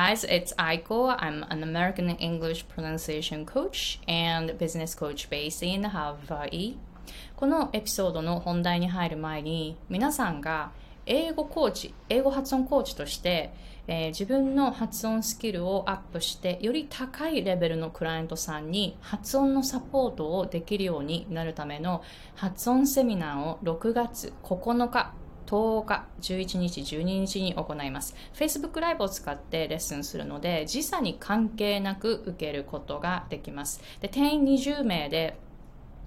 guys, it's Aiko. I'm an American English pronunciation coach and business coach based in Hawaii. このエピソードの本題に入る前に皆さんが英語コーチ、英語発音コーチとして、えー、自分の発音スキルをアップしてより高いレベルのクライアントさんに発音のサポートをできるようになるための発音セミナーを6月9日10日、11日、12日に行います。Facebook ライブを使ってレッスンするので、時差に関係なく受けることができます。で定員20名で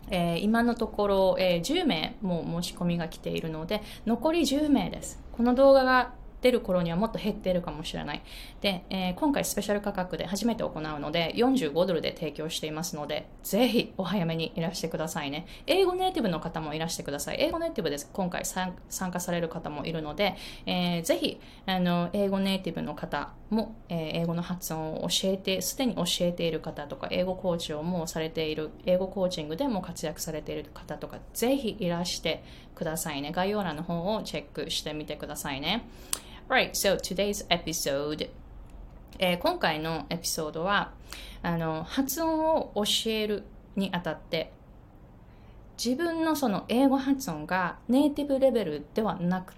えー、今のところ、えー、10名も申し込みが来ているので残り10名ですこの動画が出る頃にはもっと減っているかもしれない。で、えー、今回スペシャル価格で初めて行うので、45ドルで提供していますので、ぜひお早めにいらしてくださいね。英語ネイティブの方もいらしてください。英語ネイティブで今回参加される方もいるので、えー、ぜひ、あの、英語ネイティブの方も、えー、英語の発音を教えて、すでに教えている方とか、英語コーチをもうされている、英語コーチングでも活躍されている方とか、ぜひいらしてくださいね。概要欄の方をチェックしてみてくださいね。Right, so today's episode えー、今回のエピソードはあの発音を教えるにあたって自分のその英語発音がネイティブレベルではなく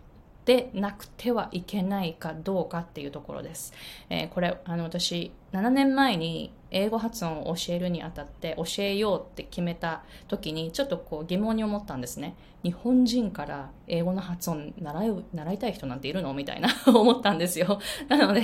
でなくてはいけないかどうかっていうところです。えー、これあの私7年前に英語発音を教えるにあたって教えようって決めた時にちょっとこう疑問に思ったんですね。日本人から英語の発音習う習いたい人なんているのみたいな 思ったんですよ。なので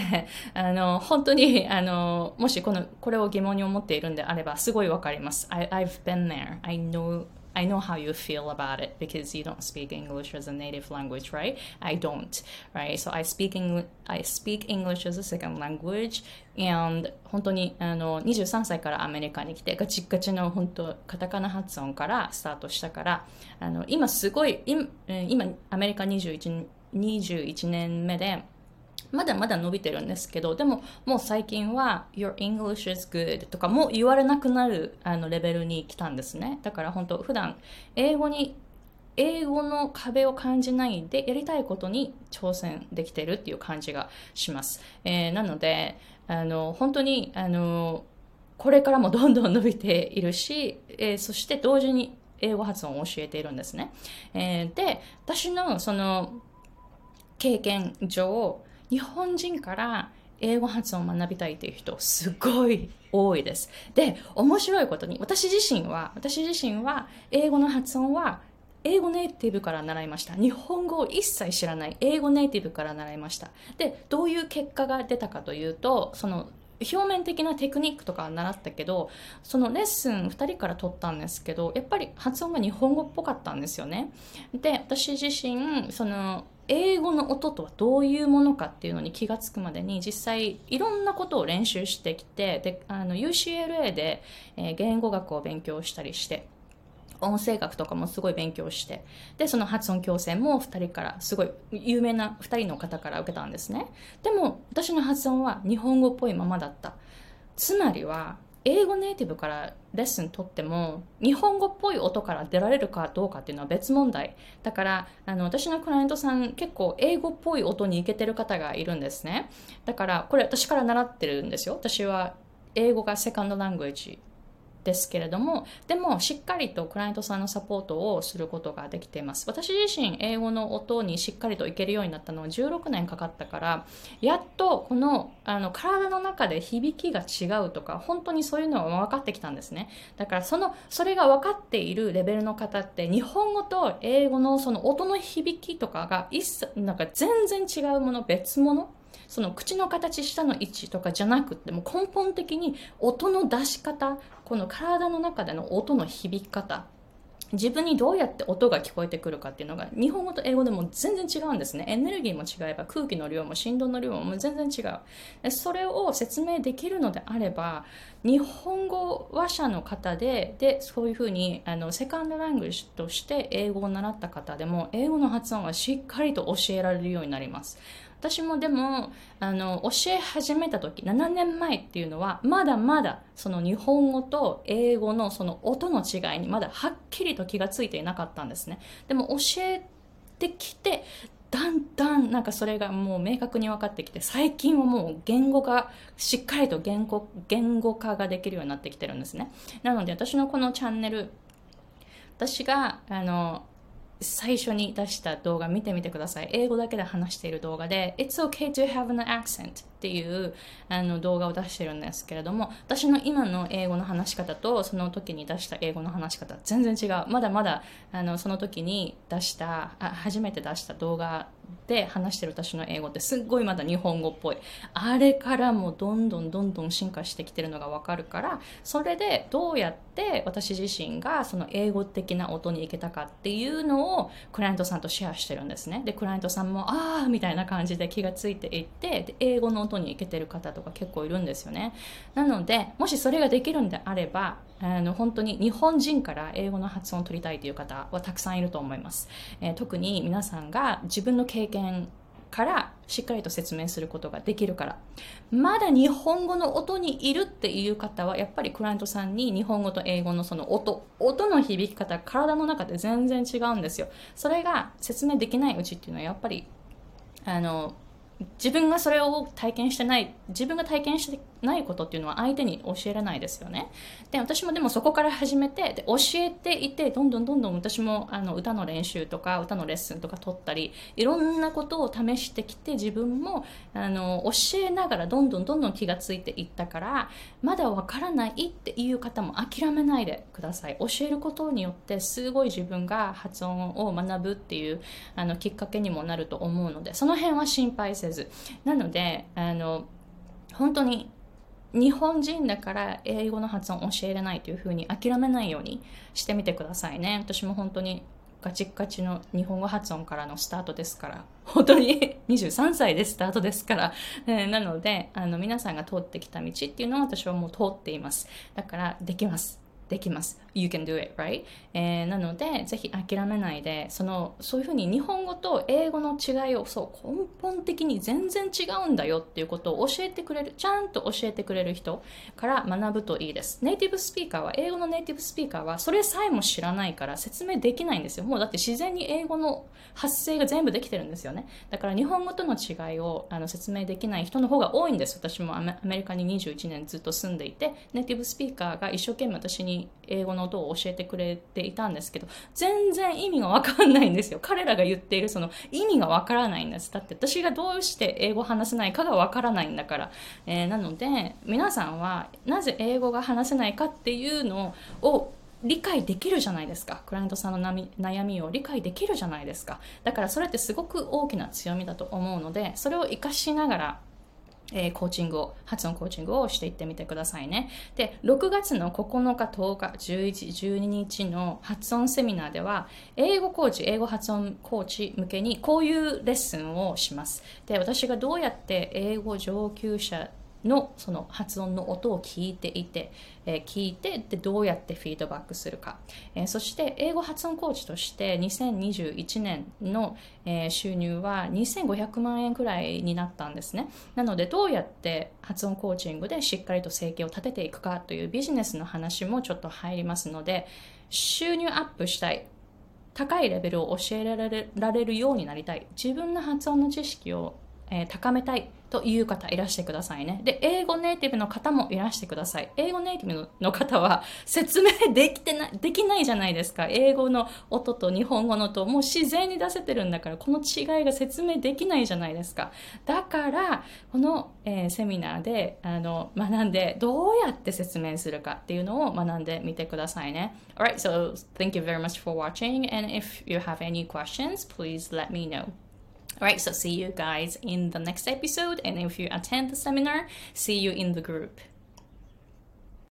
あの本当にあのもしこのこれを疑問に思っているんであればすごいわかります。I, I've been there. I know I know how you feel about it because you don't speak English as a native language, right? I don't, right? So I speak Eng- I speak English as a second language and 本当にあの23歳からアメリカに来てガチガチの本当カタカナ発音からスタートしたからあの今すごい今今アメリカ21 21年目でまだまだ伸びてるんですけど、でももう最近は Your English is good とかも言われなくなるあのレベルに来たんですね。だから本当普段英語に英語の壁を感じないでやりたいことに挑戦できてるっていう感じがします。えー、なので、あの、本当に、あの、これからもどんどん伸びているし、えー、そして同時に英語発音を教えているんですね。えー、で、私のその経験上、日本人から英語発音を学びたいという人すごい多いです。で、面白いことに私自身は、私自身は英語の発音は英語ネイティブから習いました。日本語を一切知らない英語ネイティブから習いました。で、どういう結果が出たかというと、その表面的なテクニックとか習ったけどそのレッスン2人から取ったんですけどやっぱり発音が日本語っぽかったんですよねで私自身その英語の音とはどういうものかっていうのに気がつくまでに実際いろんなことを練習してきてであの UCLA で、えー、言語学を勉強したりして音声学とかもすごい勉強して、で、その発音矯正も2人から、すごい有名な2人の方から受けたんですね。でも、私の発音は日本語っぽいままだった。つまりは、英語ネイティブからレッスン取っても日本語っぽい音から出られるかどうかっていうのは別問題。だからあの私のクライアントさん結構英語っぽい音にいけてる方がいるんですね。だからこれ私から習ってるんですよ。私は英語がセカンドラングエッジですけれどもでもしっかりとクライアントさんのサポートをすることができています。私自身英語の音にしっかりといけるようになったのは16年かかったからやっとこのあの体の中で響きが違うとか本当にそういうのは分かってきたんですね。だからそのそれが分かっているレベルの方って日本語と英語のその音の響きとかが一切なんか全然違うもの別物その口の形下の位置とかじゃなくても根本的に音の出し方この体の中での音の響き方自分にどうやって音が聞こえてくるかっていうのが日本語と英語でも全然違うんですね。エネルギーも違えば空気の量も振動の量も全然違う。それを説明できるのであれば日本語話者の方ででそういうふうにあのセカンドラングジとして英語を習った方でも英語の発音はしっかりと教えられるようになります。私もでもあの教え始めた時7年前っていうのはまだまだその日本語と英語のその音の違いにまだはっきりと気がついていなかったんですね。でも教えてきてだんだんなんかそれがもう明確に分かってきて最近はもう言語化しっかりと言語言語化ができるようになってきてるんですね。なので私のこのチャンネル私があの最初に出した動画見てみてください。英語だけで話している動画で It's okay to have an accent っていうあの動画を出してるんですけれども私の今の英語の話し方とその時に出した英語の話し方全然違うまだまだあのその時に出したあ初めて出した動画で話してる私の英語ってすっごいまだ日本語っぽい。あれからもどんどんどんどん進化してきてるのがわかるからそれでどうやって私自身がその英語的な音にいけたかっていうのをクライアントさんとシェアしてるんですね。でクライアントさんもああみたいな感じで気がついていってで英語の音にいけてる方とか結構いるんですよね。なのでもしそれができるんであればあの本当に日本人から英語の発音を取りたいという方はたくさんいると思います、えー、特に皆さんが自分の経験からしっかりと説明することができるから。まだ日本語の音にいるっていう方はやっぱりクライアントさんに日本語と英語のその音音の響き方体の中で全然違うんですよ。それが説明できないうちっていうのはやっぱりあの自分がそれを体験してない自分が体験してないことっていうのは相手に教えられないですよね。で私もでもそこから始めてで教えていてどんどんどんどん私もあの歌の練習とか歌のレッスンとか取ったりいろんなことを試してきて自分もあの教えながらどんどんどんどん気がついていったからまだわからないっていう方も諦めないでください。教えることによってすごい自分が発音を学ぶっていうあのきっかけにもなると思うのでその辺は心配せずなのであの本当に日本人だから英語の発音教えれないというふうに諦めないようにしてみてくださいね。私も本当にガチガチの日本語発音からのスタートですから。本当に23歳でスタートですから、えー、なのであの皆さんが通ってきた道っていうのは私はもう通っています。だからできます。できます。You can do it, right? えー、なので、ぜひ諦めないで、その、そういうふうに日本語と英語の違いを、そう、根本的に全然違うんだよっていうことを教えてくれる、ちゃんと教えてくれる人から学ぶといいです。ネイティブスピーカーは、英語のネイティブスピーカーは、それさえも知らないから説明できないんですよ。もうだって自然に英語の発声が全部できてるんですよね。だから日本語との違いをあの説明できない人の方が多いんです。私もアメリカに21年ずっと住んでいて、ネイティブスピーカーが一生懸命私に英語の音を教えてくれていたんですけど、全然意味がわかんないんですよ。彼らが言っているその意味がわからないんです。だって私がどうして英語を話せないかがわからないんだから。えー、なので、皆さんはなぜ英語が話せないかっていうのを理解できるじゃないですか。クライアントさんの悩みを理解できるじゃないですか。だからそれってすごく大きな強みだと思うので、それを活かしながらえー、コーチングを、発音コーチングをしていってみてくださいね。で、6月の9日、10日、11、12日の発音セミナーでは、英語コーチ、英語発音コーチ向けにこういうレッスンをします。で、私がどうやって英語上級者のその発音の音を聞いていて、えー、聞いてでどうやってフィードバックするか、えー、そして英語発音コーチとして2021年の、えー、収入は2500万円くらいになったんですね。なのでどうやって発音コーチングでしっかりと生計を立てていくかというビジネスの話もちょっと入りますので収入アップしたい高いレベルを教えられるようになりたい自分の発音の知識を、え高めたいという方いらしてくださいね。で、英語ネイティブの方もいらしてください。英語ネイティブの方は説明できてない、できないじゃないですか。英語の音と日本語の音、もう自然に出せてるんだから、この違いが説明できないじゃないですか。だから、この、えー、セミナーで、あの、学んで、どうやって説明するかっていうのを学んでみてくださいね。Alright, so thank you very much for watching, and if you have any questions, please let me know. Alright, so see you guys in the next episode. And if you attend the seminar, see you in the group.